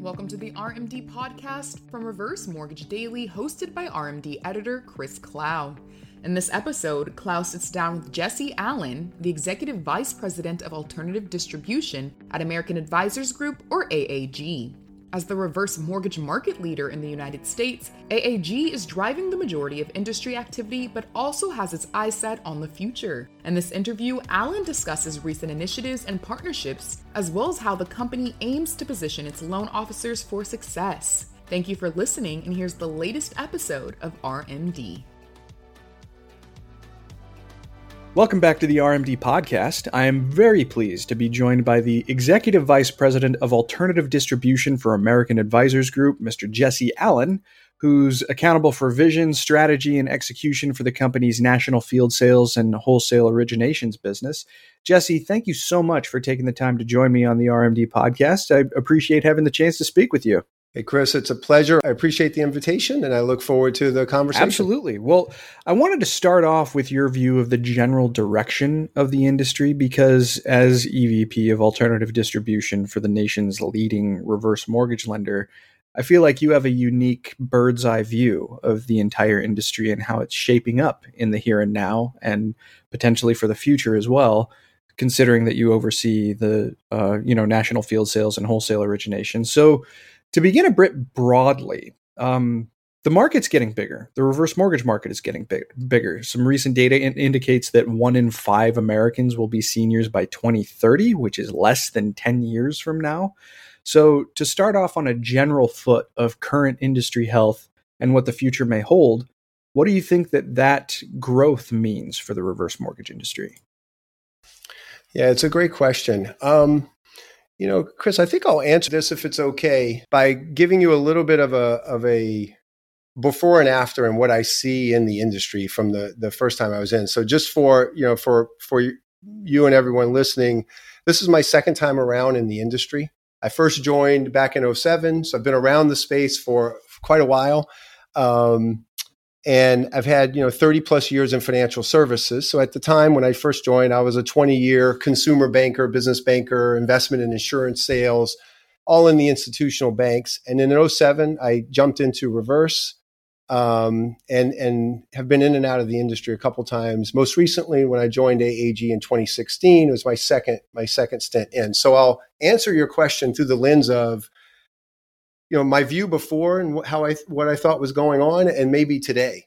Welcome to the RMD podcast from Reverse Mortgage Daily, hosted by RMD editor Chris Clow. In this episode, Clow sits down with Jesse Allen, the Executive Vice President of Alternative Distribution at American Advisors Group, or AAG. As the reverse mortgage market leader in the United States, AAG is driving the majority of industry activity but also has its eyes set on the future. In this interview, Allen discusses recent initiatives and partnerships, as well as how the company aims to position its loan officers for success. Thank you for listening, and here's the latest episode of RMD. Welcome back to the RMD podcast. I am very pleased to be joined by the Executive Vice President of Alternative Distribution for American Advisors Group, Mr. Jesse Allen, who's accountable for vision, strategy, and execution for the company's national field sales and wholesale originations business. Jesse, thank you so much for taking the time to join me on the RMD podcast. I appreciate having the chance to speak with you. Hey, Chris, it's a pleasure. I appreciate the invitation and I look forward to the conversation. Absolutely. Well, I wanted to start off with your view of the general direction of the industry because, as EVP of alternative distribution for the nation's leading reverse mortgage lender, I feel like you have a unique bird's eye view of the entire industry and how it's shaping up in the here and now and potentially for the future as well considering that you oversee the uh, you know national field sales and wholesale origination so to begin a bit broadly, um, the market's getting bigger. The reverse mortgage market is getting big, bigger. Some recent data in- indicates that one in five Americans will be seniors by 2030, which is less than 10 years from now. So, to start off on a general foot of current industry health and what the future may hold, what do you think that that growth means for the reverse mortgage industry? Yeah, it's a great question. Um, you know, Chris, I think I'll answer this if it's okay by giving you a little bit of a of a before and after and what I see in the industry from the the first time I was in. So just for, you know, for for you and everyone listening, this is my second time around in the industry. I first joined back in 07, so I've been around the space for quite a while. Um, and I've had you know 30 plus years in financial services. So at the time when I first joined, I was a 20 year consumer banker, business banker, investment and insurance sales, all in the institutional banks. And in 07, I jumped into reverse um, and and have been in and out of the industry a couple times. Most recently, when I joined AAG in 2016, it was my second my second stint in. So I'll answer your question through the lens of you know my view before and how I what I thought was going on, and maybe today.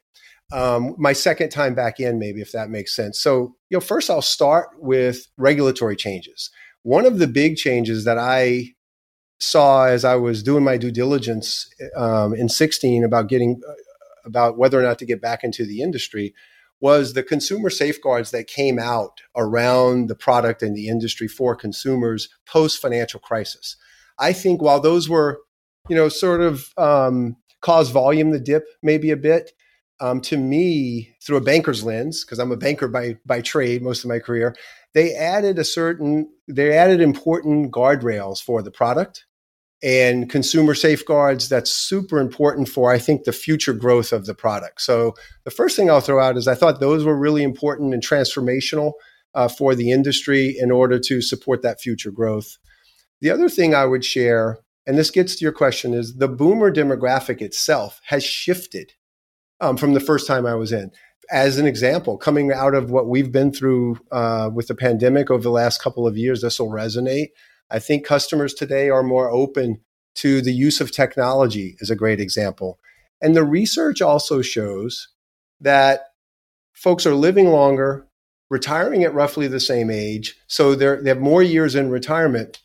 Um, my second time back in, maybe if that makes sense. So, you know, first I'll start with regulatory changes. One of the big changes that I saw as I was doing my due diligence um, in 16 about getting uh, about whether or not to get back into the industry was the consumer safeguards that came out around the product and the industry for consumers post financial crisis. I think while those were you know, sort of um, cause volume to dip maybe a bit. Um, to me, through a banker's lens, because I'm a banker by by trade most of my career, they added a certain they added important guardrails for the product and consumer safeguards that's super important for i think the future growth of the product so the first thing i'll throw out is i thought those were really important and transformational uh, for the industry in order to support that future growth the other thing i would share and this gets to your question, is the boomer demographic itself has shifted um, from the first time I was in. As an example, coming out of what we've been through uh, with the pandemic over the last couple of years, this will resonate. I think customers today are more open to the use of technology, is a great example. And the research also shows that folks are living longer, retiring at roughly the same age. So they have more years in retirement.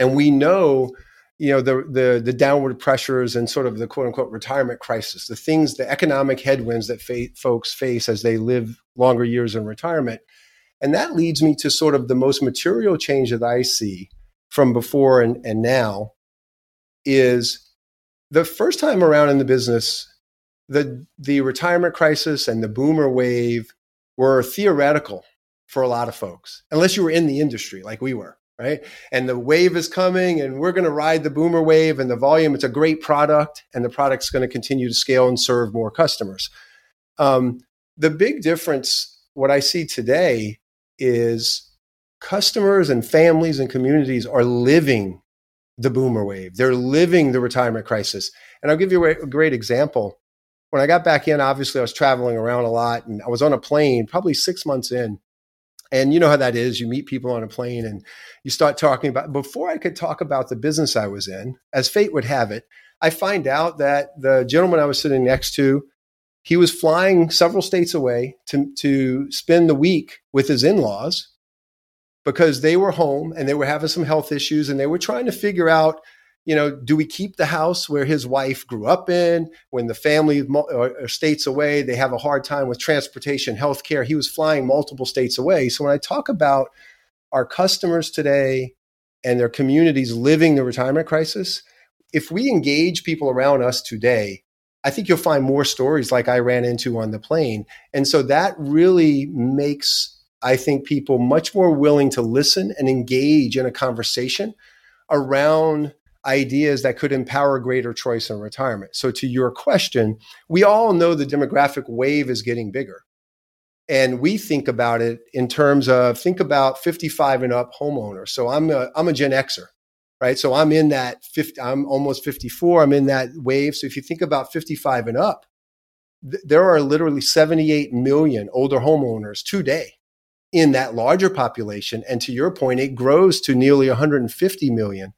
And we know you know the the the downward pressures and sort of the quote unquote retirement crisis, the things, the economic headwinds that fa- folks face as they live longer years in retirement, and that leads me to sort of the most material change that I see from before and, and now is the first time around in the business, the the retirement crisis and the boomer wave were theoretical for a lot of folks, unless you were in the industry like we were right? And the wave is coming and we're going to ride the boomer wave and the volume. It's a great product and the product's going to continue to scale and serve more customers. Um, the big difference, what I see today is customers and families and communities are living the boomer wave. They're living the retirement crisis. And I'll give you a great example. When I got back in, obviously I was traveling around a lot and I was on a plane probably six months in. And you know how that is. You meet people on a plane and you start talking about, before I could talk about the business I was in, as fate would have it, I find out that the gentleman I was sitting next to, he was flying several states away to, to spend the week with his in laws because they were home and they were having some health issues and they were trying to figure out you know do we keep the house where his wife grew up in? When the family are uh, uh, states away they have a hard time with transportation health care he was flying multiple states away. So when i talk about our customers today and their communities living the retirement crisis if we engage people around us today I think you'll find more stories like I ran into on the plane. And so that really makes I think people much more willing to listen and engage in a conversation around ideas that could empower greater choice in retirement. So, to your question, we all know the demographic wave is getting bigger. And we think about it in terms of think about 55 and up homeowners. So I'm a, I'm a Gen Xer, right? So I'm in that 50, I'm almost 54. I'm in that wave. So if you think about 55 and up, th- there are literally 78 million older homeowners today in that larger population. And to your point, it grows to nearly 150 million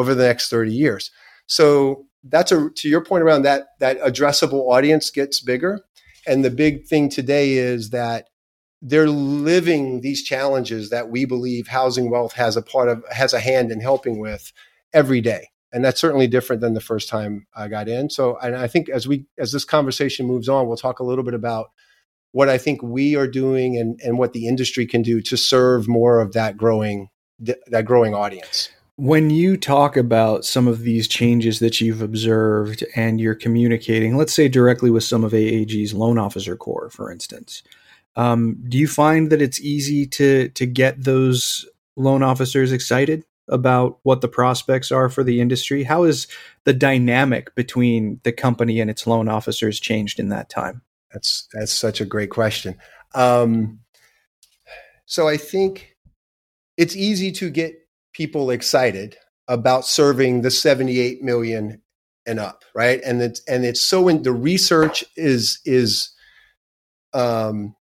over the next 30 years. So that's a to your point around that that addressable audience gets bigger. And the big thing today is that they're living these challenges that we believe housing wealth has a part of has a hand in helping with every day and that's certainly different than the first time i got in so and i think as we as this conversation moves on we'll talk a little bit about what I think we are doing and, and what the industry can do to serve more of that growing that growing audience. When you talk about some of these changes that you've observed and you're communicating, let's say directly with some of AAG's loan officer corps, for instance, um, do you find that it's easy to to get those loan officers excited about what the prospects are for the industry? How is the dynamic between the company and its loan officers changed in that time? That's that's such a great question. Um, so I think it's easy to get people excited about serving the 78 million and up, right? And it's and it's so in the research is is um,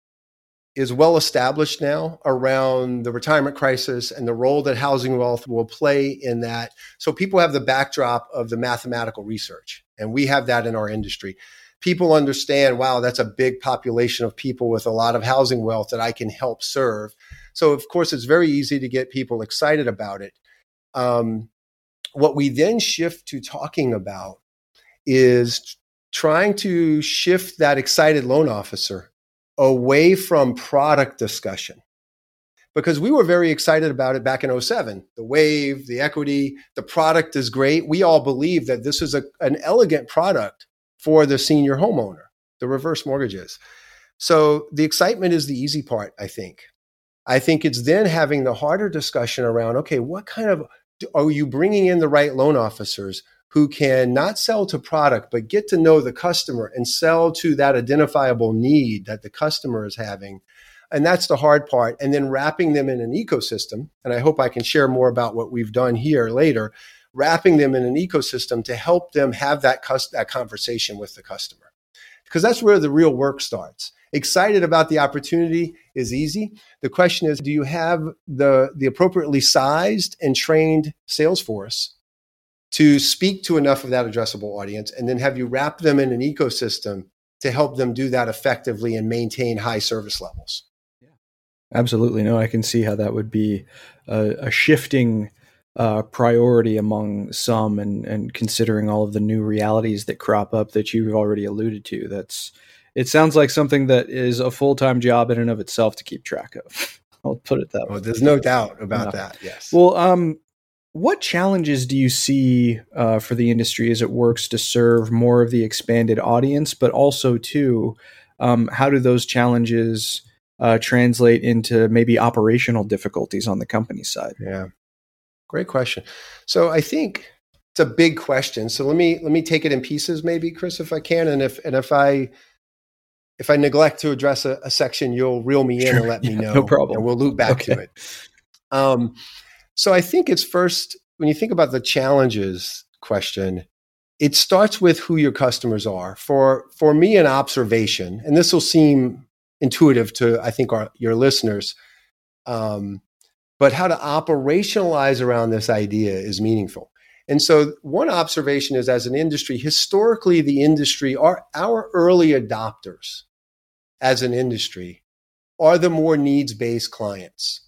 is well established now around the retirement crisis and the role that housing wealth will play in that. So people have the backdrop of the mathematical research, and we have that in our industry people understand, wow, that's a big population of people with a lot of housing wealth that I can help serve. So, of course, it's very easy to get people excited about it. Um, what we then shift to talking about is trying to shift that excited loan officer away from product discussion because we were very excited about it back in 07 the wave the equity the product is great we all believe that this is a, an elegant product for the senior homeowner, the reverse mortgages. So the excitement is the easy part, I think. I think it's then having the harder discussion around okay, what kind of are you bringing in the right loan officers who can not sell to product, but get to know the customer and sell to that identifiable need that the customer is having? And that's the hard part. And then wrapping them in an ecosystem. And I hope I can share more about what we've done here later wrapping them in an ecosystem to help them have that, that conversation with the customer. Because that's where the real work starts. Excited about the opportunity is easy. The question is, do you have the, the appropriately sized and trained sales force to speak to enough of that addressable audience? And then have you wrap them in an ecosystem to help them do that effectively and maintain high service levels? Absolutely. No, I can see how that would be a, a shifting uh, priority among some, and and considering all of the new realities that crop up that you've already alluded to, that's it sounds like something that is a full time job in and of itself to keep track of. I'll put it that oh, way. There's no doubt about no. that. Yes. Well, um, what challenges do you see uh, for the industry as it works to serve more of the expanded audience, but also too, um, how do those challenges uh, translate into maybe operational difficulties on the company side? Yeah. Great question. So I think it's a big question. So let me let me take it in pieces, maybe, Chris, if I can. And if and if I if I neglect to address a, a section, you'll reel me in sure. and let me know. no problem. And we'll loop back okay. to it. Um, so I think it's first when you think about the challenges question, it starts with who your customers are. For for me, an observation, and this will seem intuitive to I think our your listeners, um, but how to operationalize around this idea is meaningful. And so, one observation is as an industry, historically, the industry, our, our early adopters as an industry are the more needs based clients.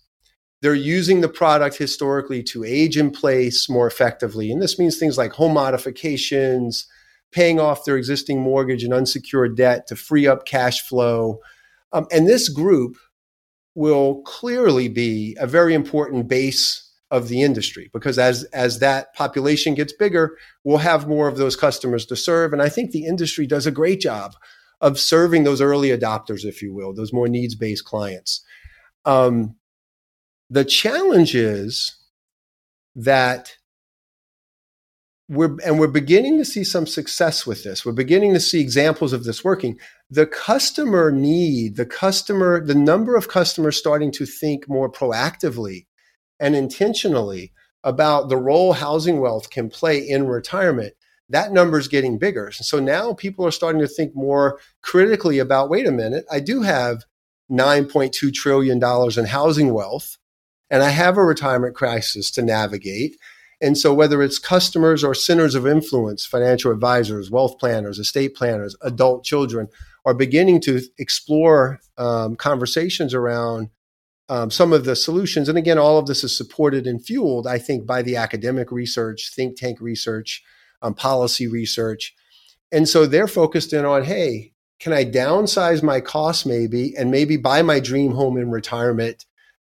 They're using the product historically to age in place more effectively. And this means things like home modifications, paying off their existing mortgage and unsecured debt to free up cash flow. Um, and this group will clearly be a very important base of the industry because as as that population gets bigger we'll have more of those customers to serve. And i think the industry does a great job of serving those early adopters if you will those more needs based clients. Um, the challenge is that we're and we're beginning to see some success with this. We're beginning to see examples of this working. The customer need the customer the number of customers starting to think more proactively and intentionally about the role housing wealth can play in retirement that number is getting bigger. So now people are starting to think more critically about wait a minute i do have 9.2 trillion dollars in housing wealth and i have a retirement crisis to navigate and so, whether it's customers or centers of influence, financial advisors, wealth planners, estate planners, adult children are beginning to explore um, conversations around um, some of the solutions. And again, all of this is supported and fueled, I think, by the academic research, think tank research, um, policy research. And so they're focused in on hey, can I downsize my costs maybe and maybe buy my dream home in retirement?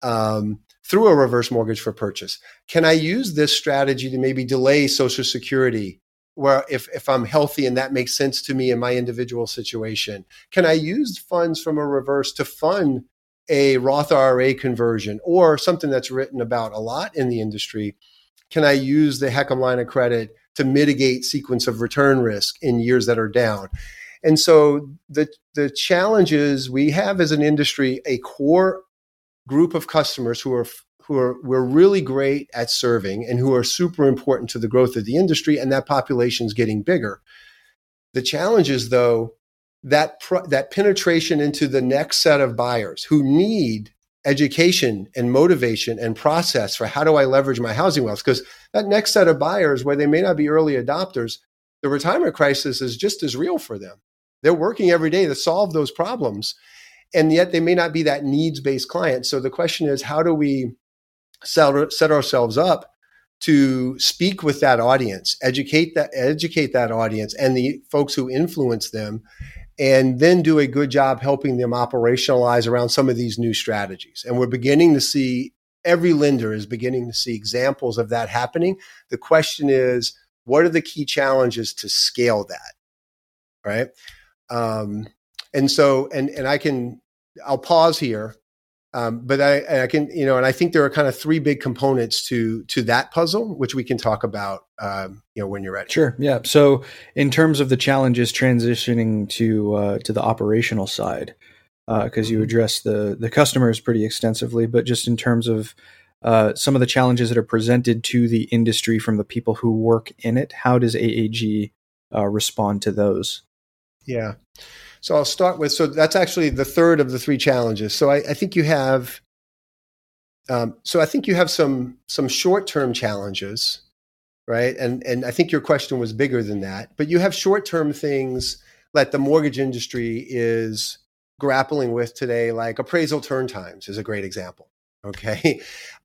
Um, through a reverse mortgage for purchase? Can I use this strategy to maybe delay Social Security where if, if I'm healthy and that makes sense to me in my individual situation? Can I use funds from a reverse to fund a Roth IRA conversion or something that's written about a lot in the industry? Can I use the HECM line of credit to mitigate sequence of return risk in years that are down? And so the the challenges we have as an industry a core group of customers who are who are we're really great at serving and who are super important to the growth of the industry and that population is getting bigger. The challenge is though that pr- that penetration into the next set of buyers who need education and motivation and process for how do I leverage my housing wealth? Because that next set of buyers where they may not be early adopters the retirement crisis is just as real for them. They're working every day to solve those problems and yet they may not be that needs based client. So the question is, how do we set, set ourselves up to speak with that audience, educate that educate that audience and the folks who influence them, and then do a good job helping them operationalize around some of these new strategies. And we're beginning to see every lender is beginning to see examples of that happening. The question is, what are the key challenges to scale that? Right. Um, and so and and I can I'll pause here, um, but I, I can you know, and I think there are kind of three big components to to that puzzle, which we can talk about, um, you know, when you're ready. Sure. Yeah. So in terms of the challenges transitioning to uh, to the operational side, because uh, you mm-hmm. address the the customers pretty extensively, but just in terms of uh, some of the challenges that are presented to the industry from the people who work in it, how does AAG uh, respond to those? Yeah. So I'll start with so that's actually the third of the three challenges. So I, I think you have um, so I think you have some some short term challenges, right? And and I think your question was bigger than that. But you have short term things that the mortgage industry is grappling with today, like appraisal turn times is a great example. Okay,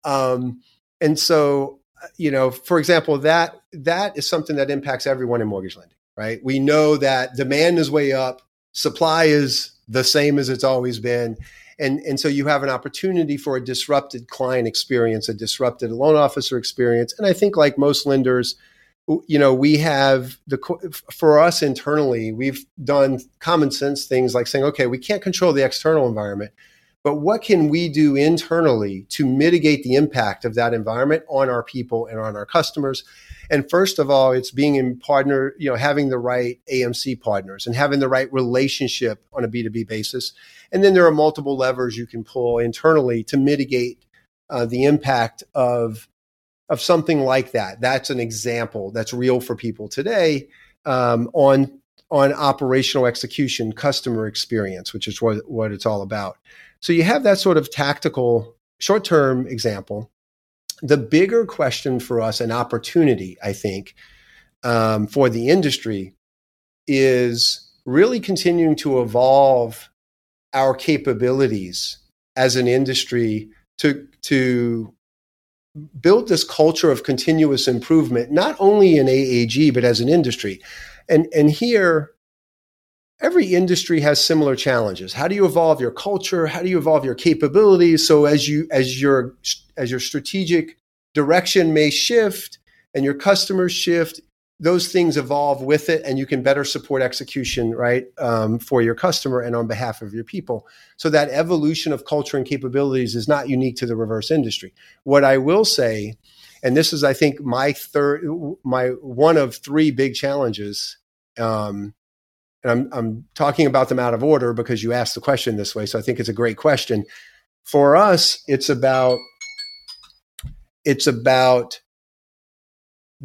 um, and so you know, for example, that that is something that impacts everyone in mortgage lending, right? We know that demand is way up, supply is the same as it's always been. And, and so you have an opportunity for a disrupted client experience, a disrupted loan officer experience. And I think, like most lenders, you know, we have the for us internally, we've done common sense things like saying, okay, we can't control the external environment, but what can we do internally to mitigate the impact of that environment on our people and on our customers? And first of all, it's being in partner, you know, having the right AMC partners and having the right relationship on a B2B basis. And then there are multiple levers you can pull internally to mitigate uh, the impact of of something like that. That's an example that's real for people today um, on on operational execution, customer experience, which is what, what it's all about. So you have that sort of tactical short term example. The bigger question for us, an opportunity, I think, um, for the industry is really continuing to evolve our capabilities as an industry to to build this culture of continuous improvement, not only in AAG but as an industry. And and here, every industry has similar challenges. How do you evolve your culture? How do you evolve your capabilities? So as you as your as your strategic direction may shift and your customers shift, those things evolve with it and you can better support execution right um, for your customer and on behalf of your people so that evolution of culture and capabilities is not unique to the reverse industry what i will say and this is i think my third my one of three big challenges um, and I'm, I'm talking about them out of order because you asked the question this way so i think it's a great question for us it's about it's about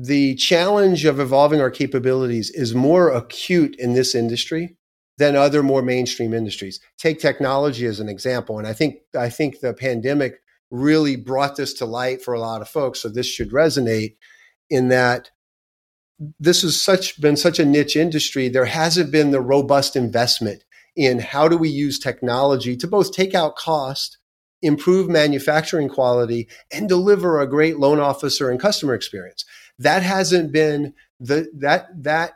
the challenge of evolving our capabilities is more acute in this industry than other more mainstream industries. Take technology as an example, and I think I think the pandemic really brought this to light for a lot of folks. So this should resonate in that this has such been such a niche industry. There hasn't been the robust investment in how do we use technology to both take out cost, improve manufacturing quality, and deliver a great loan officer and customer experience that hasn't been the that that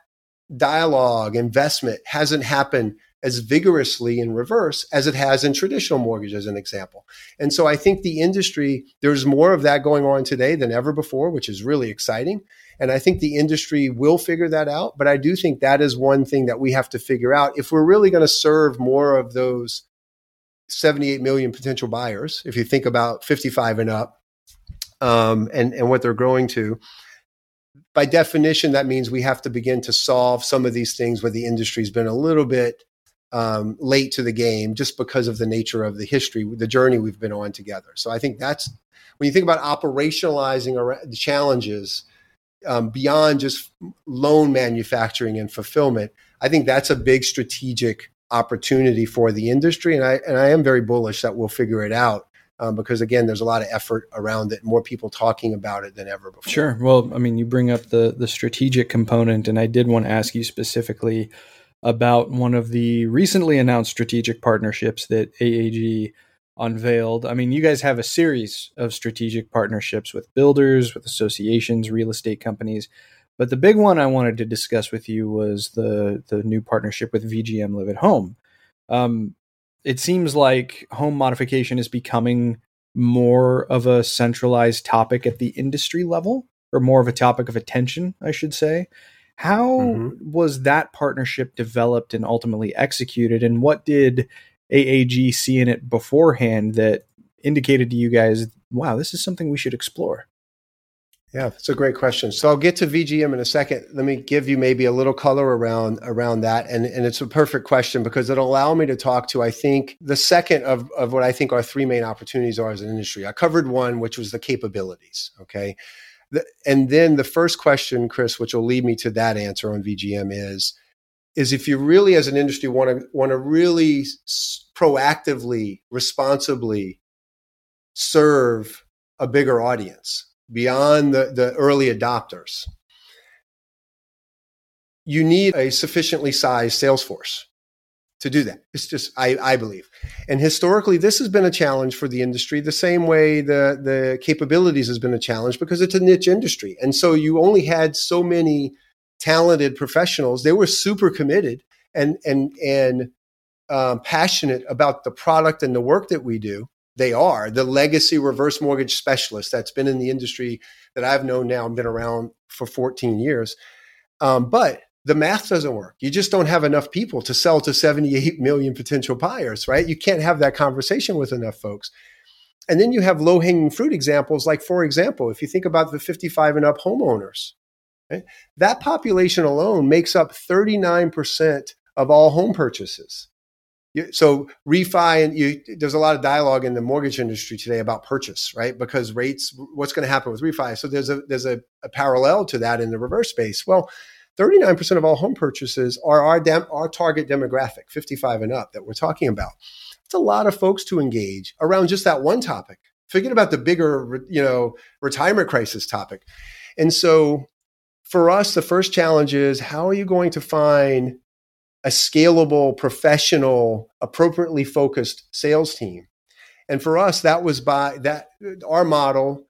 dialogue investment hasn't happened as vigorously in reverse as it has in traditional mortgage as an example and so i think the industry there's more of that going on today than ever before which is really exciting and i think the industry will figure that out but i do think that is one thing that we have to figure out if we're really going to serve more of those 78 million potential buyers if you think about 55 and up um, and and what they're growing to by definition, that means we have to begin to solve some of these things where the industry's been a little bit um, late to the game just because of the nature of the history, the journey we've been on together. So I think that's when you think about operationalizing the challenges um, beyond just loan manufacturing and fulfillment. I think that's a big strategic opportunity for the industry, and I and I am very bullish that we'll figure it out um, because again, there's a lot of effort around it, more people talking about it than ever before. Sure. Well, I mean, you bring up the the strategic component, and I did want to ask you specifically about one of the recently announced strategic partnerships that AAG unveiled. I mean, you guys have a series of strategic partnerships with builders, with associations, real estate companies. But the big one I wanted to discuss with you was the the new partnership with VGM Live at Home. Um, it seems like home modification is becoming more of a centralized topic at the industry level or more of a topic of attention, I should say. How mm-hmm. was that partnership developed and ultimately executed? And what did AAG seeing it beforehand that indicated to you guys, wow, this is something we should explore? Yeah, that's a great question. So I'll get to VGM in a second. Let me give you maybe a little color around around that, and and it's a perfect question because it'll allow me to talk to I think the second of of what I think our three main opportunities are as an industry. I covered one, which was the capabilities. Okay, the, and then the first question, Chris, which will lead me to that answer on VGM is is if you really as an industry want to want to really proactively, responsibly serve a bigger audience beyond the, the early adopters, you need a sufficiently sized sales force to do that. It's just, I, I believe. And historically, this has been a challenge for the industry, the same way the, the capabilities has been a challenge because it's a niche industry. And so you only had so many talented professionals. They were super committed and, and, and um, passionate about the product and the work that we do they are the legacy reverse mortgage specialist that's been in the industry that I've known now and been around for 14 years. Um, but the math doesn't work. You just don't have enough people to sell to 78 million potential buyers, right? You can't have that conversation with enough folks. And then you have low hanging fruit examples, like, for example, if you think about the 55 and up homeowners, right? that population alone makes up 39% of all home purchases. so refi and you, there's a lot of dialogue in the mortgage industry today about purchase, right? Because rates, what's going to happen with refi? So there's a there's a, a parallel to that in the reverse space. Well, 39% of all home purchases are our dem, our target demographic, 55 and up, that we're talking about. It's a lot of folks to engage around just that one topic. Forget about the bigger, you know, retirement crisis topic. And so for us, the first challenge is how are you going to find a scalable, professional, appropriately focused sales team. And for us, that was by that our model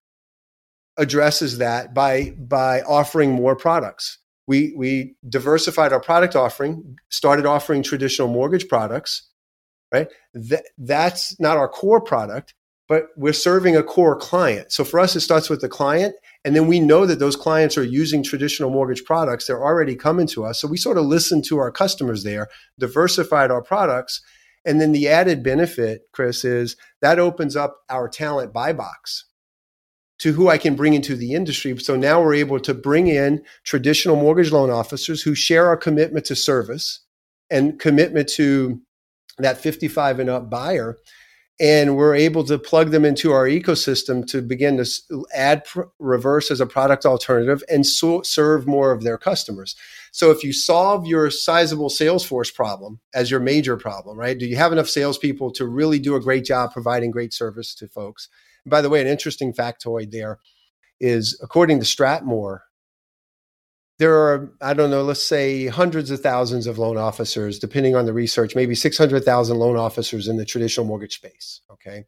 addresses that by by offering more products. We we diversified our product offering, started offering traditional mortgage products, right? That, that's not our core product, but we're serving a core client. So for us, it starts with the client and then we know that those clients are using traditional mortgage products. They're already coming to us. So we sort of listened to our customers there, diversified our products. And then the added benefit, Chris, is that opens up our talent buy box to who I can bring into the industry. So now we're able to bring in traditional mortgage loan officers who share our commitment to service and commitment to that 55 and up buyer and we're able to plug them into our ecosystem to begin to add pr- reverse as a product alternative and so serve more of their customers. So if you solve your sizable Salesforce problem as your major problem, right? Do you have enough salespeople to really do a great job providing great service to folks? And by the way, an interesting factoid there is according to Stratmor, there are, I don't know, let's say hundreds of thousands of loan officers, depending on the research, maybe 600,000 loan officers in the traditional mortgage space. Okay.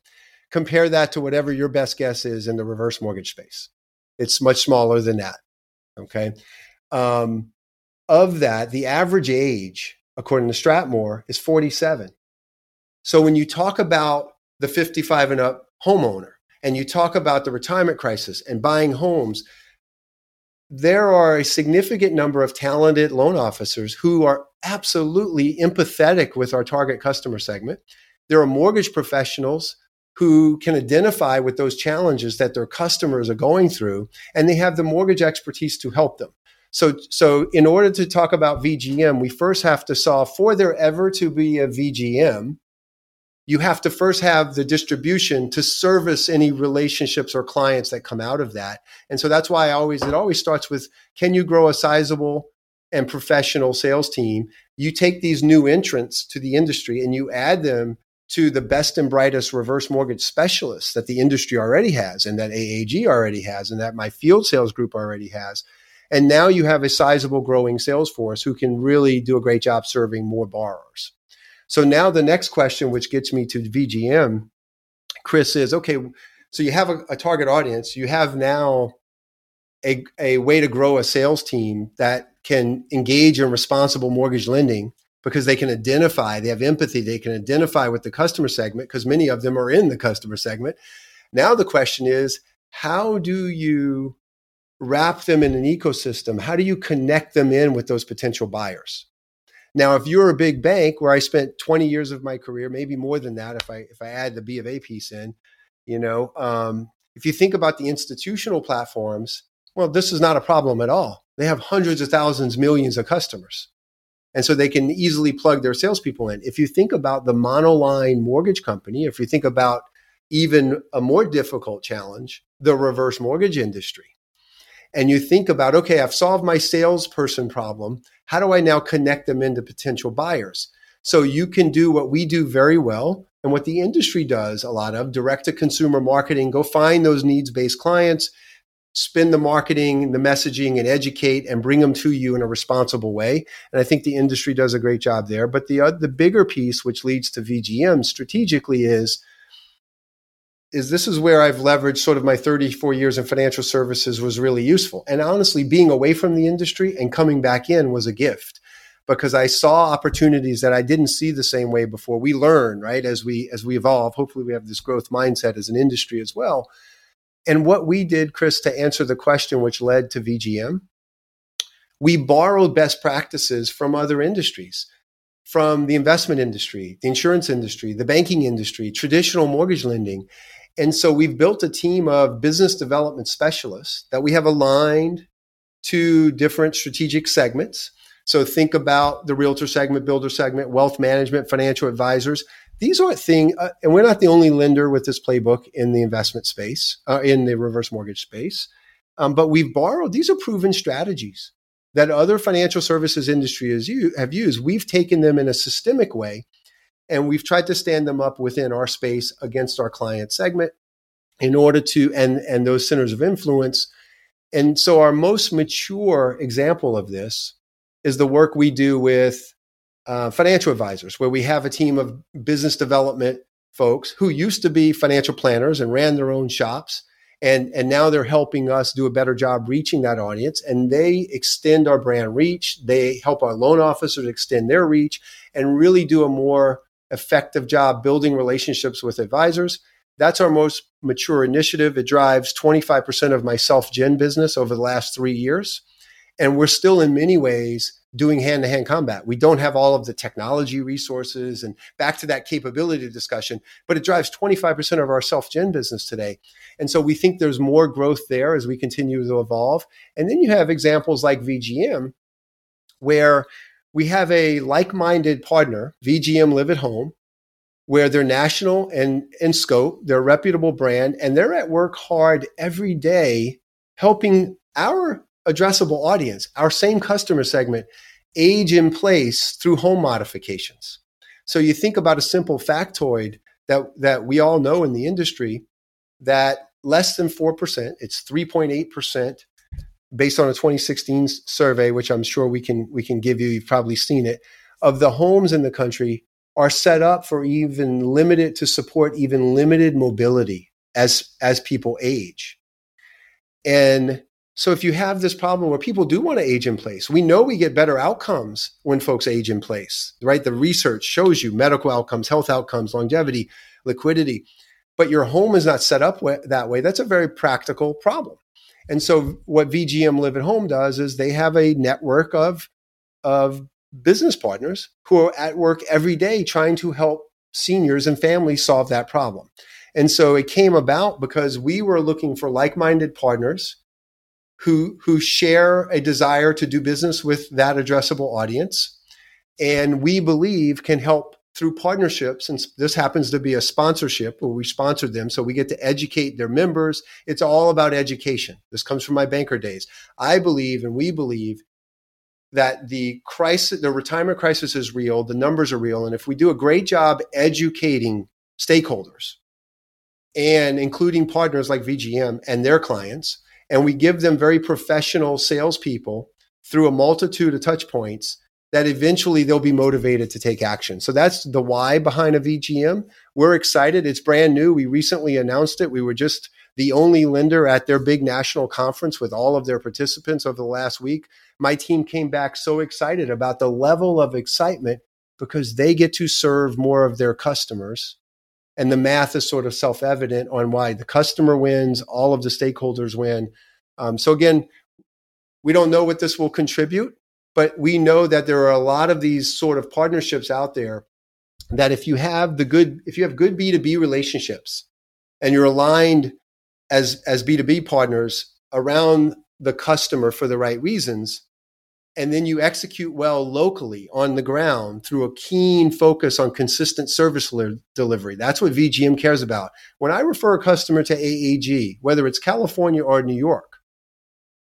Compare that to whatever your best guess is in the reverse mortgage space. It's much smaller than that. Okay. Um, of that, the average age, according to Stratmor, is 47. So when you talk about the 55 and up homeowner and you talk about the retirement crisis and buying homes, there are a significant number of talented loan officers who are absolutely empathetic with our target customer segment. There are mortgage professionals who can identify with those challenges that their customers are going through, and they have the mortgage expertise to help them. So, so in order to talk about VGM, we first have to solve for there ever to be a VGM, you have to first have the distribution to service any relationships or clients that come out of that. And so that's why I always it always starts with can you grow a sizable and professional sales team? You take these new entrants to the industry and you add them to the best and brightest reverse mortgage specialists that the industry already has and that AAG already has and that my field sales group already has. And now you have a sizable growing sales force who can really do a great job serving more borrowers. So now the next question, which gets me to VGM, Chris, is okay. So you have a, a target audience. You have now a, a way to grow a sales team that can engage in responsible mortgage lending because they can identify, they have empathy, they can identify with the customer segment because many of them are in the customer segment. Now the question is, how do you wrap them in an ecosystem? How do you connect them in with those potential buyers? Now, if you're a big bank where I spent 20 years of my career, maybe more than that, if I if I add the B of A piece in, you know, um, if you think about the institutional platforms, well, this is not a problem at all. They have hundreds of thousands, millions of customers. And so they can easily plug their salespeople in. If you think about the monoline mortgage company, if you think about even a more difficult challenge, the reverse mortgage industry, and you think about, okay, I've solved my salesperson problem. How do I now connect them into potential buyers? So you can do what we do very well and what the industry does a lot of direct to consumer marketing. Go find those needs based clients, spin the marketing, the messaging, and educate and bring them to you in a responsible way. And I think the industry does a great job there. But the, uh, the bigger piece, which leads to VGM strategically, is is this is where I've leveraged sort of my 34 years in financial services was really useful. And honestly, being away from the industry and coming back in was a gift because I saw opportunities that I didn't see the same way before. We learn, right, as we as we evolve. Hopefully we have this growth mindset as an industry as well. And what we did, Chris, to answer the question which led to VGM, we borrowed best practices from other industries from the investment industry, the insurance industry, the banking industry, traditional mortgage lending. And so we've built a team of business development specialists that we have aligned to different strategic segments So think about the realtor segment, builder segment, wealth management, financial advisors. These aren't things, uh, and we're not the only lender with this playbook in the investment space, uh, in the reverse mortgage space. Um, but we've borrowed, these are proven strategies that other financial services industry has industries have used. We've taken them in a systemic way and we've tried to stand them up within our space against our client segment in order to, and, and those centers of influence. And so our most mature example of this is the work we do with uh, financial advisors, where we have a team of business development folks who used to be financial planners and ran their own shops. And and now they're helping us do a better job reaching that audience. And they extend our brand reach. They help our loan officers extend their reach and really do a more effective job building relationships with advisors that's our most mature initiative it drives 25% of my self gen business over the last 3 years and we're still in many ways doing hand to hand combat. We don't have all of the technology resources and back to that capability discussion, but it drives 25% of our self gen business today. And so we think there's more growth there as we continue to evolve. And then you have examples like VGM, where we have a like minded partner, VGM Live at Home, where they're national and in scope, they're a reputable brand, and they're at work hard every day helping our addressable audience, our same customer segment, age in place through home modifications. So you think about a simple factoid that, that we all know in the industry that less than 4%, it's 3.8% based on a 2016 survey, which I'm sure we can, we can give you, you've probably seen it, of the homes in the country are set up for even limited to support even limited mobility as, as people age. And so if you have this problem where people do want to age in place, we know we get better outcomes when folks age in place, right? The research shows you medical outcomes, health outcomes, longevity, liquidity, but your home is not set up that way. That's a very practical problem. And so what VGM Live at Home does is they have a network of, of business partners who are at work every day trying to help seniors and families solve that problem. And so it came about because we were looking for like-minded partners who who share a desire to do business with that addressable audience and we believe can help through partnerships and this happens to be a sponsorship where we sponsored them so we get to educate their members. It's all about education. This comes from my banker days. I believe and we believe that the crisis the retirement crisis is real the numbers are real and if we do a great job educating stakeholders and including partners like vgm and their clients and we give them very professional salespeople through a multitude of touch points that eventually they'll be motivated to take action. So that's the why behind a VGM. We're excited. It's brand new. We recently announced it. We were just the only lender at their big national conference with all of their participants over the last week. My team came back so excited about the level of excitement because they get to serve more of their customers and the math is sort of self evident on why the customer wins, all of the stakeholders win. Um, so again, we don't know what this will contribute, but we know that there are a lot of these sort of partnerships out there that if you have the good, if you have good B2B relationships and you're aligned as, as B2B partners around the customer for the right reasons, and then you execute well locally on the ground through a keen focus on consistent service li- delivery. That's what VGM cares about. When I refer a customer to AAG, whether it's California or New York,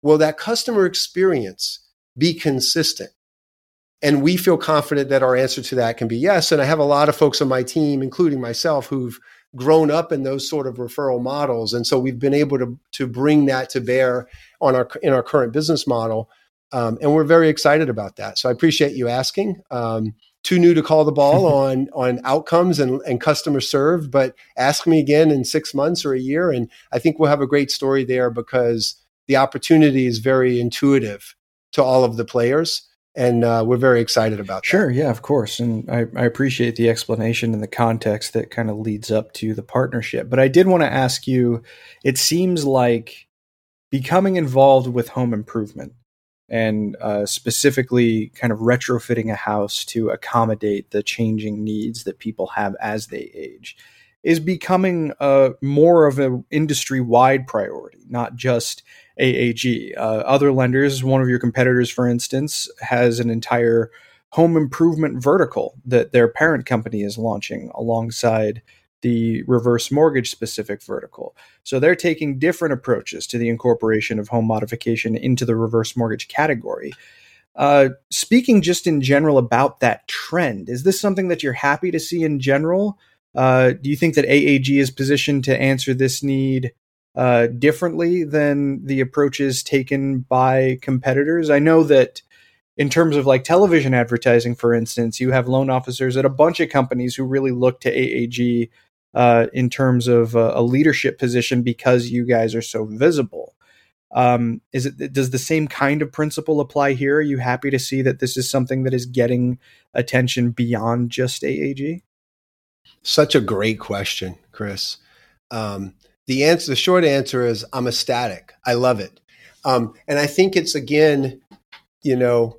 will that customer experience be consistent? And we feel confident that our answer to that can be yes. And I have a lot of folks on my team, including myself, who've grown up in those sort of referral models. And so we've been able to, to bring that to bear on our in our current business model um, and we're very excited about that. So I appreciate you asking. Um, too new to call the ball on on outcomes and, and customer serve, but ask me again in six months or a year, and I think we'll have a great story there because the opportunity is very intuitive to all of the players, and uh, we're very excited about that. Sure, yeah, of course, and I, I appreciate the explanation and the context that kind of leads up to the partnership. But I did want to ask you: it seems like becoming involved with home improvement and uh, specifically kind of retrofitting a house to accommodate the changing needs that people have as they age is becoming a more of an industry wide priority, not just AAG. Uh, other lenders, one of your competitors, for instance, has an entire home improvement vertical that their parent company is launching alongside the reverse mortgage specific vertical. So they're taking different approaches to the incorporation of home modification into the reverse mortgage category. Uh, speaking just in general about that trend, is this something that you're happy to see in general? Uh, do you think that AAG is positioned to answer this need uh, differently than the approaches taken by competitors? I know that in terms of like television advertising, for instance, you have loan officers at a bunch of companies who really look to AAG uh, in terms of a, leadership position because you guys are so visible. Um, is it does the same kind of principle apply here? Are you happy to see that this is something that is getting attention beyond just AAG? Such a great question, Chris. Um, the answer, the short answer is I'm ecstatic. I love it, um, and I think it's again, you know,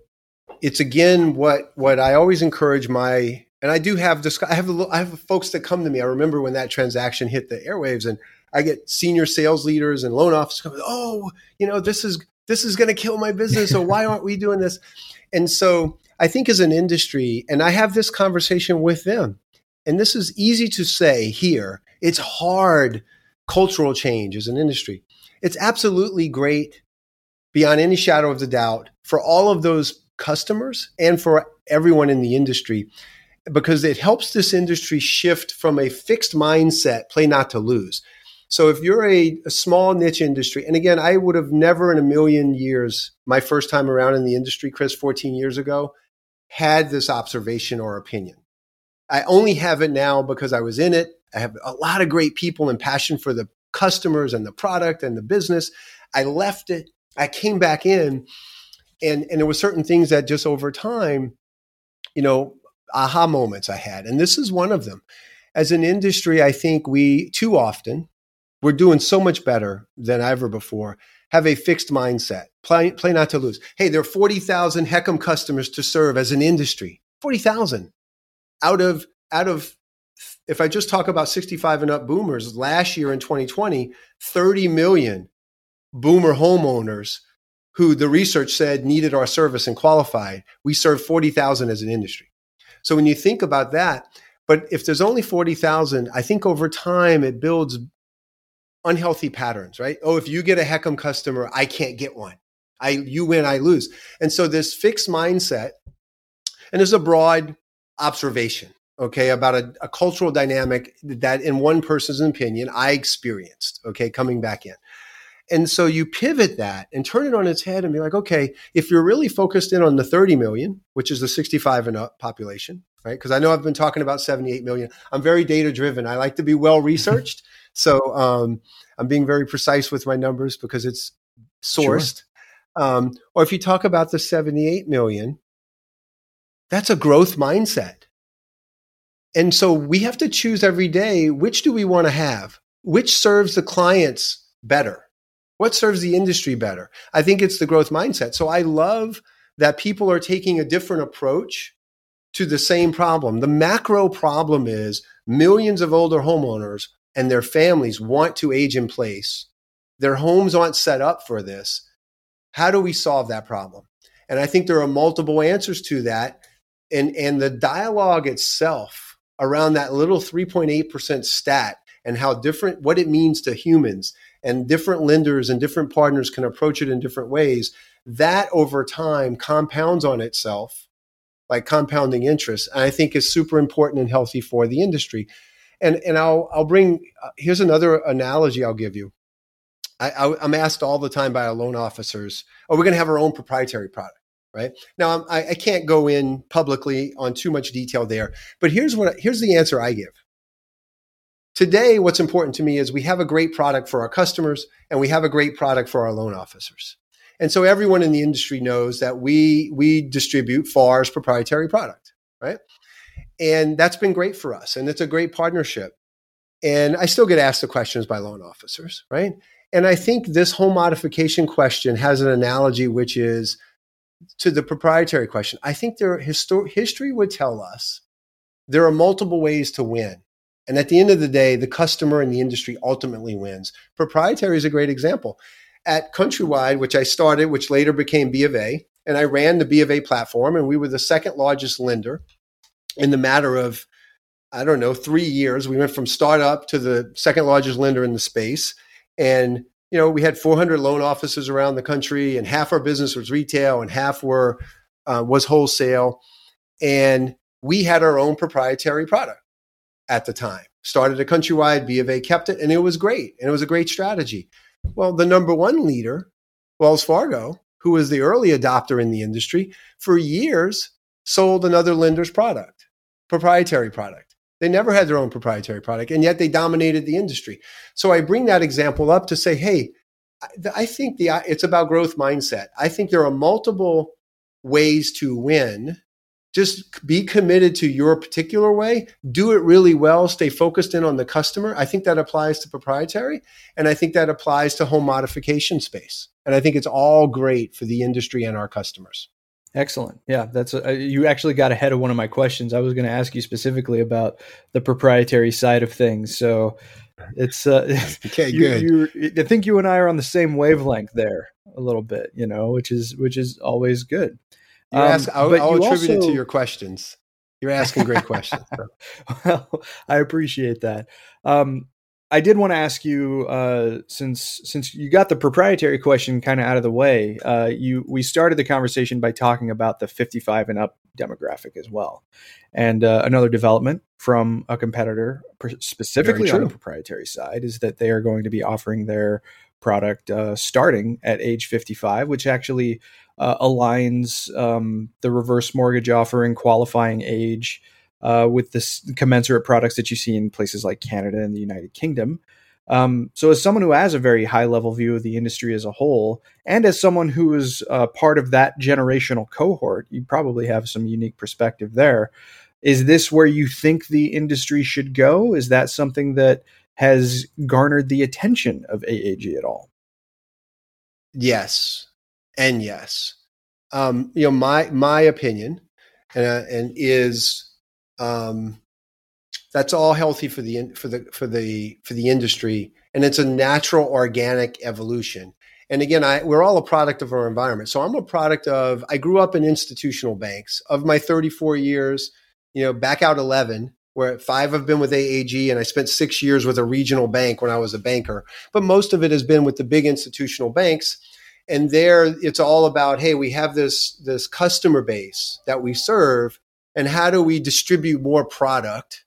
it's again what what I always encourage my and I do have this. I have I have folks that come to me. I remember when that transaction hit the airwaves, and I get senior sales leaders and loan officers. Oh, you know, this is this is going to kill my business. So why aren't we doing this? And so I think as an industry, and I have this conversation with them, and this is easy to say here. It's hard cultural change as an industry. It's absolutely great, beyond any shadow of the doubt, for all of those customers and for everyone in the industry because it helps this industry shift from a fixed mindset, play not to lose. So if you're a, a, small niche industry, and again, I would have never in a million years, my first time around in the industry, Chris, 14 years ago, had this observation or opinion. I only have it now because I was in it. I have a lot of great people and passion for the customers and the product and the business. I left it. I came back in and, and there were certain things that just over time, you know, aha moments I had. And this is one of them. As an industry, I think we too often, we're doing so much better than ever before, have a fixed mindset, play, play not to lose. Hey, there are 40,000 HECM customers to serve as an industry. 40,000 out of, out of, if I just talk about 65 and up boomers, last year in 2020, 30 million boomer homeowners who the research said needed our service and qualified. We serve 40,000 as an industry. So when you think about that, but if there's only 40,000, I think over time it builds unhealthy patterns, right? Oh, if you get a HECM customer, I can't get one. I you win, I lose. And so this fixed mindset, and there's a broad observation, okay, about a, a cultural dynamic that in one person's opinion I experienced, okay, coming back in. And so you pivot that and turn it on its head and be like, okay, if you're really focused in on the 30 million, which is the 65 and up population, right? Because I know I've been talking about 78 million. I'm very data driven. I like to be well researched. so um, I'm being very precise with my numbers because it's sourced. Sure. Um, or if you talk about the 78 million, that's a growth mindset. And so we have to choose every day which do we want to have? Which serves the clients better? What serves the industry better? I think it's the growth mindset. So I love that people are taking a different approach to the same problem. The macro problem is millions of older homeowners and their families want to age in place. Their homes aren't set up for this. How do we solve that problem? And I think there are multiple answers to that. And, and the dialogue itself around that little 3.8% stat and how different, what it means to humans and different lenders and different partners can approach it in different ways, that over time compounds on itself like compounding interest. And I think is super important and healthy for the industry. And, and I'll, I'll bring, uh, here's another analogy I'll give you. I, am asked all the time by our loan officers, oh, we're going to have our own proprietary product, right? Now, I, I can't go in publicly on too much detail there, but here's what, here's the answer I give. Today, what's important to me is we have a great product for our customers and we have a great product for our loan officers. And so everyone in the industry knows that we we distribute FAR's proprietary product, right? And that's been great for us and it's a great partnership. And I still get asked the questions by loan officers, right? And I think this home modification question has an analogy which is to the proprietary question. I think there histor- history would tell us there are multiple ways to win and at the end of the day, the customer and the industry ultimately wins. Proprietary is a great example. at Countrywide, which I started, which later became B of A, and I ran the B of A platform, and we were the second largest lender in the matter of, I don't know, three years. We went from startup to the second largest lender in the space. And, you know, we had 400 loan offices around the country, and half our business was retail and half were uh, was wholesale. And we had our own proprietary product at the time. Started a Countrywide, B of A kept it, and it was great. And it was a great strategy. Well, the number one leader, Wells Fargo, who was the early adopter in the industry, for years sold another lender's product, proprietary product. They never had their own proprietary product, and yet they dominated the industry. So I bring that example up to say, hey, I think the uh, it's about growth mindset. I think there are multiple ways to win just be committed to your particular way, do it really well, stay focused in on the customer. I think that applies to proprietary and I think that applies to home modification space. And I think it's all great for the industry and our customers. Excellent. Yeah, that's a, you actually got ahead of one of my questions. I was going to ask you specifically about the proprietary side of things. So it's uh, okay. You, good. You, I think you and I are on the same wavelength there a little bit, you know, which is which is always good. You um, ask, I'll, I'll attribute also, it to your questions. You're asking great questions. well, I appreciate that. Um, I did want to ask you, uh, since since you got the proprietary question kind of out of the way, uh, you we started the conversation by talking about the 55 and up demographic as well, and uh, another development from a competitor, specifically on the proprietary side, is that they are going to be offering their product uh, starting at age 55, which actually uh, aligns um, the reverse mortgage offering qualifying age uh, with the commensurate products that you see in places like Canada and the United Kingdom. Um, so, as someone who has a very high level view of the industry as a whole, and as someone who is uh, part of that generational cohort, you probably have some unique perspective there. Is this where you think the industry should go? Is that something that has garnered the attention of AAG at all? Yes, and yes. Um, you know, my my opinion, uh, and is um, that's all healthy for the for the for the for the industry, and it's a natural organic evolution. And again, I, we're all a product of our environment. So I'm a product of. I grew up in institutional banks. Of my 34 years, you know, back out 11 where five have been with AAG, and I spent six years with a regional bank when I was a banker. But most of it has been with the big institutional banks. And there it's all about, hey, we have this, this customer base that we serve, and how do we distribute more product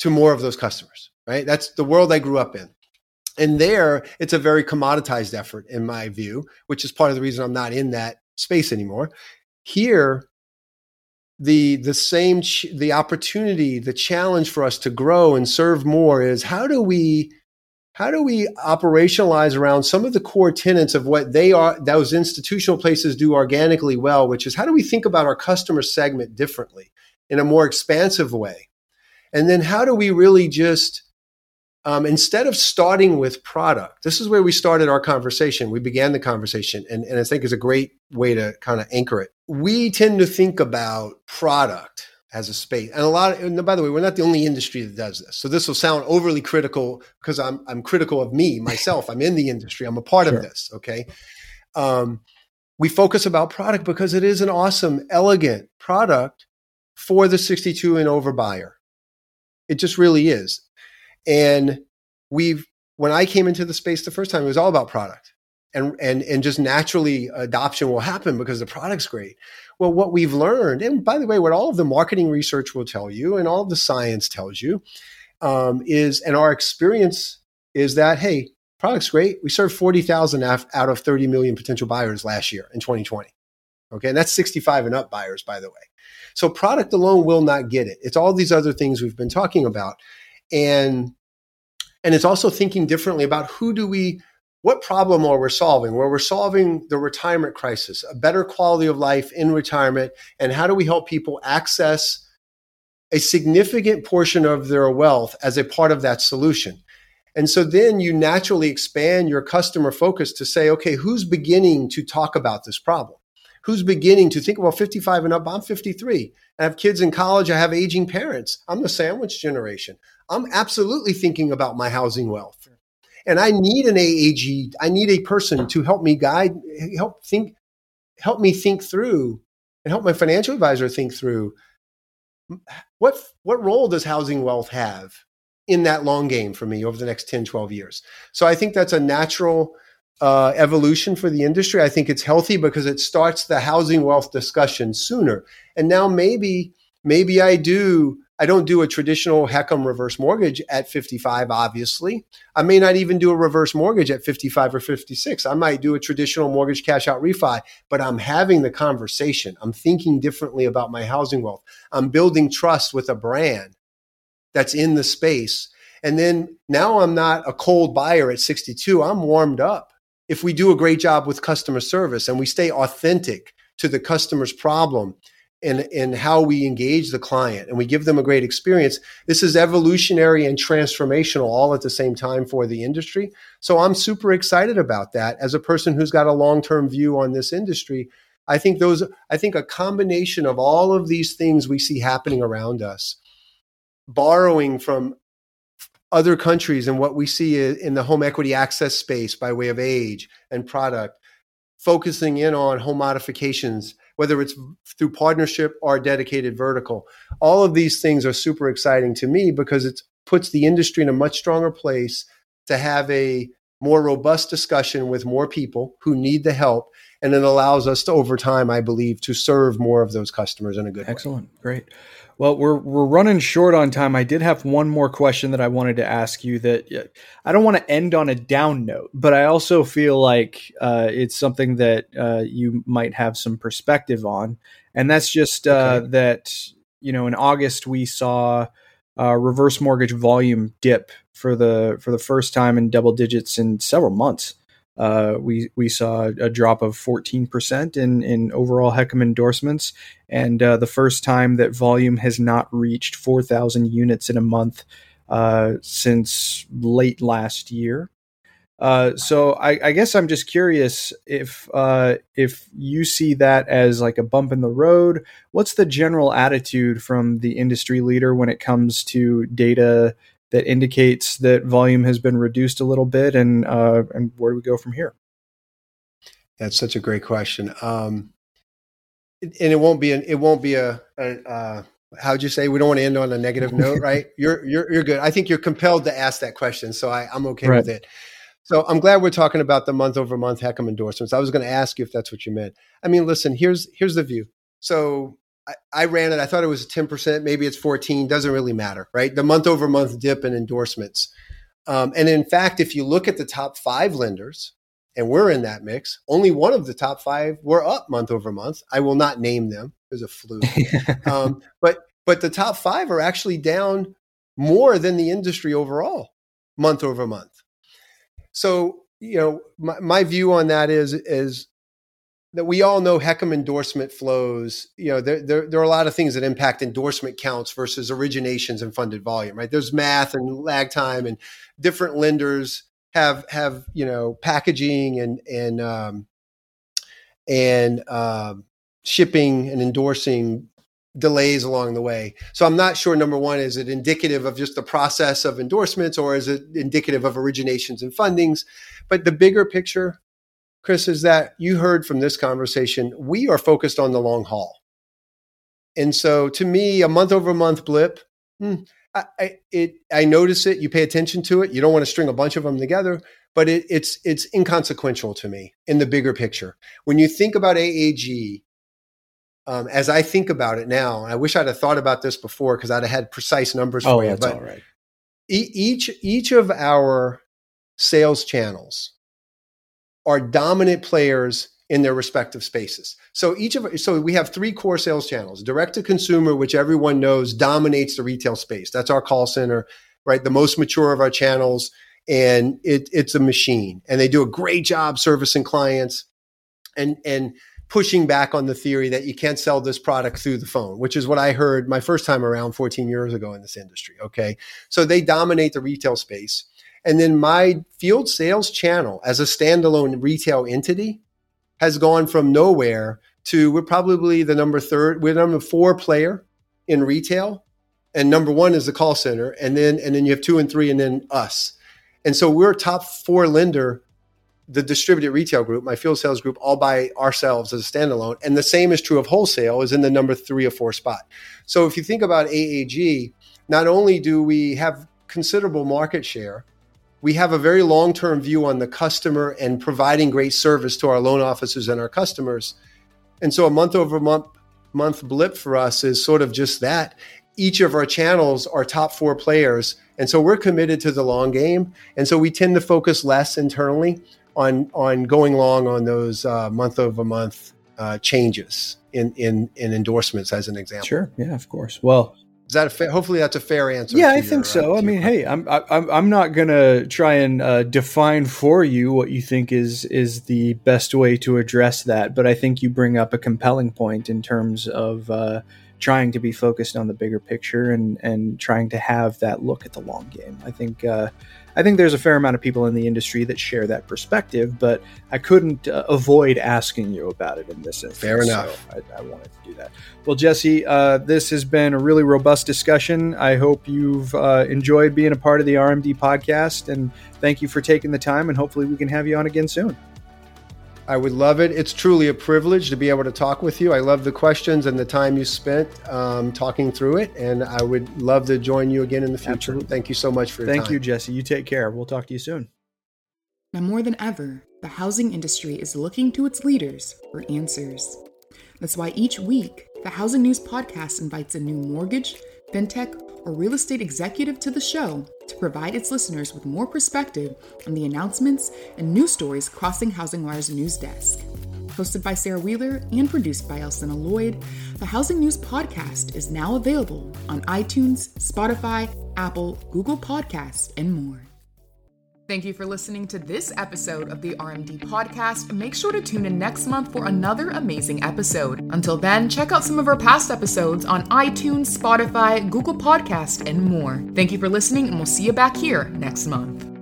to more of those customers, right? That's the world I grew up in. And there, it's a very commoditized effort, in my view, which is part of the reason I'm not in that space anymore. Here, the the same ch- the opportunity the challenge for us to grow and serve more is how do we how do we operationalize around some of the core tenets of what they are those institutional places do organically well which is how do we think about our customer segment differently in a more expansive way? And then how do we really just um, instead of starting with product this is where we started our conversation. We began the conversation and, and i think is a great way to kind of anchor it. We tend to think about product as a space. And a lot of, and by the way, we're not the only industry that does this. So this will sound overly critical because I'm, I'm critical of me, myself. I'm in the industry. I'm a part sure. of this. Okay. Um, we focus about product because it is an awesome, elegant product for the 62 and over buyer. It just really is. And we've, when I came into the space the first time, it was all about product and and and just naturally adoption will happen because the product's great. Well, what we've learned, and by the way, what all of the marketing research will tell you, and all of the science tells you, um, is, and our experience is that hey, product's great. We served forty thousand out of thirty million potential buyers last year in 2020. Okay, and that's 65 and up buyers, by the way. So product alone will not get it. It's all these other things we've been talking about, and and it's also thinking differently about who do we what problem are we solving? Well, we're solving the retirement crisis, a better quality of life in retirement, and how do we help people access a significant portion of their wealth as a part of that solution? And so then you naturally expand your customer focus to say, okay, who's beginning to talk about this problem? Who's beginning to think, well, 55 and up, I'm 53. I have kids in college. I have aging parents. I'm the sandwich generation. I'm absolutely thinking about my housing wealth. And I need an AAG. I need a person to help me guide, help think, help me think through, and help my financial advisor think through what what role does housing wealth have in that long game for me over the next 10, 12 years. So I think that's a natural uh, evolution for the industry. I think it's healthy because it starts the housing wealth discussion sooner. And now maybe, maybe I do, I don't do a traditional HECM reverse mortgage at 55, obviously. I may not even do a reverse mortgage at 55 or 56. I might do a traditional mortgage cash out refi, but I'm having the conversation. I'm thinking differently about my housing wealth. I'm building trust with a brand that's in the space. And then now I'm not a cold buyer at 62. I'm warmed up if we do a great job with customer service and we stay authentic to the customer's problem and, how we engage the client and we give them a great experience, this is evolutionary and transformational all at the same time for the industry. So I'm super excited about that as a person who's got a long term view on this industry. I think those, I think a combination of all of these things we see happening around us, borrowing from other countries and what we see in the home equity access space by way of age and product, focusing in on home modifications, whether it's through partnership or dedicated vertical. All of these things are super exciting to me because it puts the industry in a much stronger place to have a more robust discussion with more people who need the help and it allows us to over time i believe to serve more of those customers in a good excellent way. Excellent. Great well, we're we're running short on time. I did have one more question that I wanted to ask you. That I don't want to end on a down note, but I also feel like uh, it's something that uh, you might have some perspective on, and that's just uh, okay. that you know in August we saw uh, reverse mortgage volume dip for the for the first time in double digits in several months uh, we we saw a drop of 14% in in overall HECM endorsements, and uh, the first time that volume has not reached 4,000 units in a month uh, since late last year. Uh, so I, I, guess I'm just curious if uh, if you see that as like a bump in the road. What's the general attitude from the industry leader when it comes to data that indicates that volume has been reduced a little bit, and uh, and where do we go from here? That's such a great question. Um, and it won't be an, it won't be a, a uh, how'd you say we don't want to end on a negative note, right? You're you're you're good. I think you're compelled to ask that question, so I, I'm okay right. with it. So I'm glad we're talking about the month over month HECM endorsements. I was going to ask you if that's what you meant. I mean, listen, here's here's the view. So I, I ran it. I thought it was 10%. Maybe it's 14. Doesn't really matter, right? The month over month dip in endorsements. Um, and in fact, if you look at the top five lenders, and we're in that mix, only one of the top five were up month over month. I will not name them as a fluke. um, but but the top five are actually down more than the industry overall, month over month. So you know, my, my view on that is is that we all know HECM endorsement flows. You know, there, there, there, are a lot of things that impact endorsement counts versus originations and funded volume, right? There's math and lag time, and different lenders have have you know packaging and and um, and uh, shipping and endorsing delays along the way. So I'm not sure. Number one, is it indicative of just the process of endorsements, or is it indicative of originations and fundings? But the bigger picture Chris, is that you heard from this conversation, we are focused on the long haul. And so to me, a month over month blip, hmm, I, I, it, I notice it. You pay attention to it. You don't want to string a bunch of them together, but it, it's it's inconsequential to me in the bigger picture. When you think about AAG, um, as I think about it now, I wish I'd have thought about this before because I'd have had precise numbers oh, for you. But all right. E- each each of our sales channels are dominant players in their respective spaces. So each of so we have three core sales channels. Direct to consumer, which everyone knows dominates the retail space. That's our call center, right? The most mature of our channels and it, it's a machine and they do a great job servicing clients and and pushing back on the theory that you can't sell this product through the phone, which is what I heard my first time around 14 years ago in this industry, okay? So they dominate the retail space. And then my field sales channel as a standalone retail entity has gone from nowhere to we're probably the number third, we're number four player in retail. And number one is the call center. And then and then you have two and three and then us. And so we're top four lender, the distributed retail group, my field sales group, all by ourselves as a standalone. And the same is true of wholesale, is in the number three or four spot. So if you think about AAG, not only do we have considerable market share, we have a very long term view on the customer and providing great service to our loan officers and our customers. And so a month over month month blip for us is sort of just that. Each of our channels are top four players. And so we're committed to the long game. And so we tend to focus less internally on, on going long on those uh, month over month uh, changes in, in, in endorsements, as an example. Sure. Yeah, of course. Well, is that a fa- hopefully that's a fair answer? Yeah, I think so. Uh, I mean, hey, I'm I'm I'm not gonna try and uh, define for you what you think is is the best way to address that, but I think you bring up a compelling point in terms of uh, trying to be focused on the bigger picture and and trying to have that look at the long game. I think uh, I think there's a fair amount of people in the industry that share that perspective, but I couldn't uh, avoid asking you about it in this instance. Fair enough. So I, I, wanted to do that. Well, Jesse, uh, this has been a really robust discussion. I hope you've uh, enjoyed being a part of the RMD podcast, and thank you for taking the time. And hopefully, we can have you on again soon. I would love it. It's truly a privilege to be able to talk with you. I love the questions and the time you spent um, talking through it, and I would love to join you again in the future. Absolutely. Thank you so much for your time. Thank time. you, Jesse. You take care. We'll talk to you soon. Now, more than ever, the housing industry is looking to its leaders for answers. That's why each week, the Housing News Podcast invites a new mortgage, fintech, or real estate executive to the show to provide its listeners with more perspective on the announcements and news stories crossing HousingWire's news desk. Hosted by Sarah Wheeler and produced by Alcynna Lloyd, the Housing News Podcast is now available on iTunes, Spotify, Apple, Google Podcasts, and more. Thank you for listening to this episode of the RMD podcast. Make sure to tune in next month for another amazing episode. Until then, check out some of our past episodes on iTunes, Spotify, Google Podcast, and more. Thank you for listening, and we'll see you back here next month.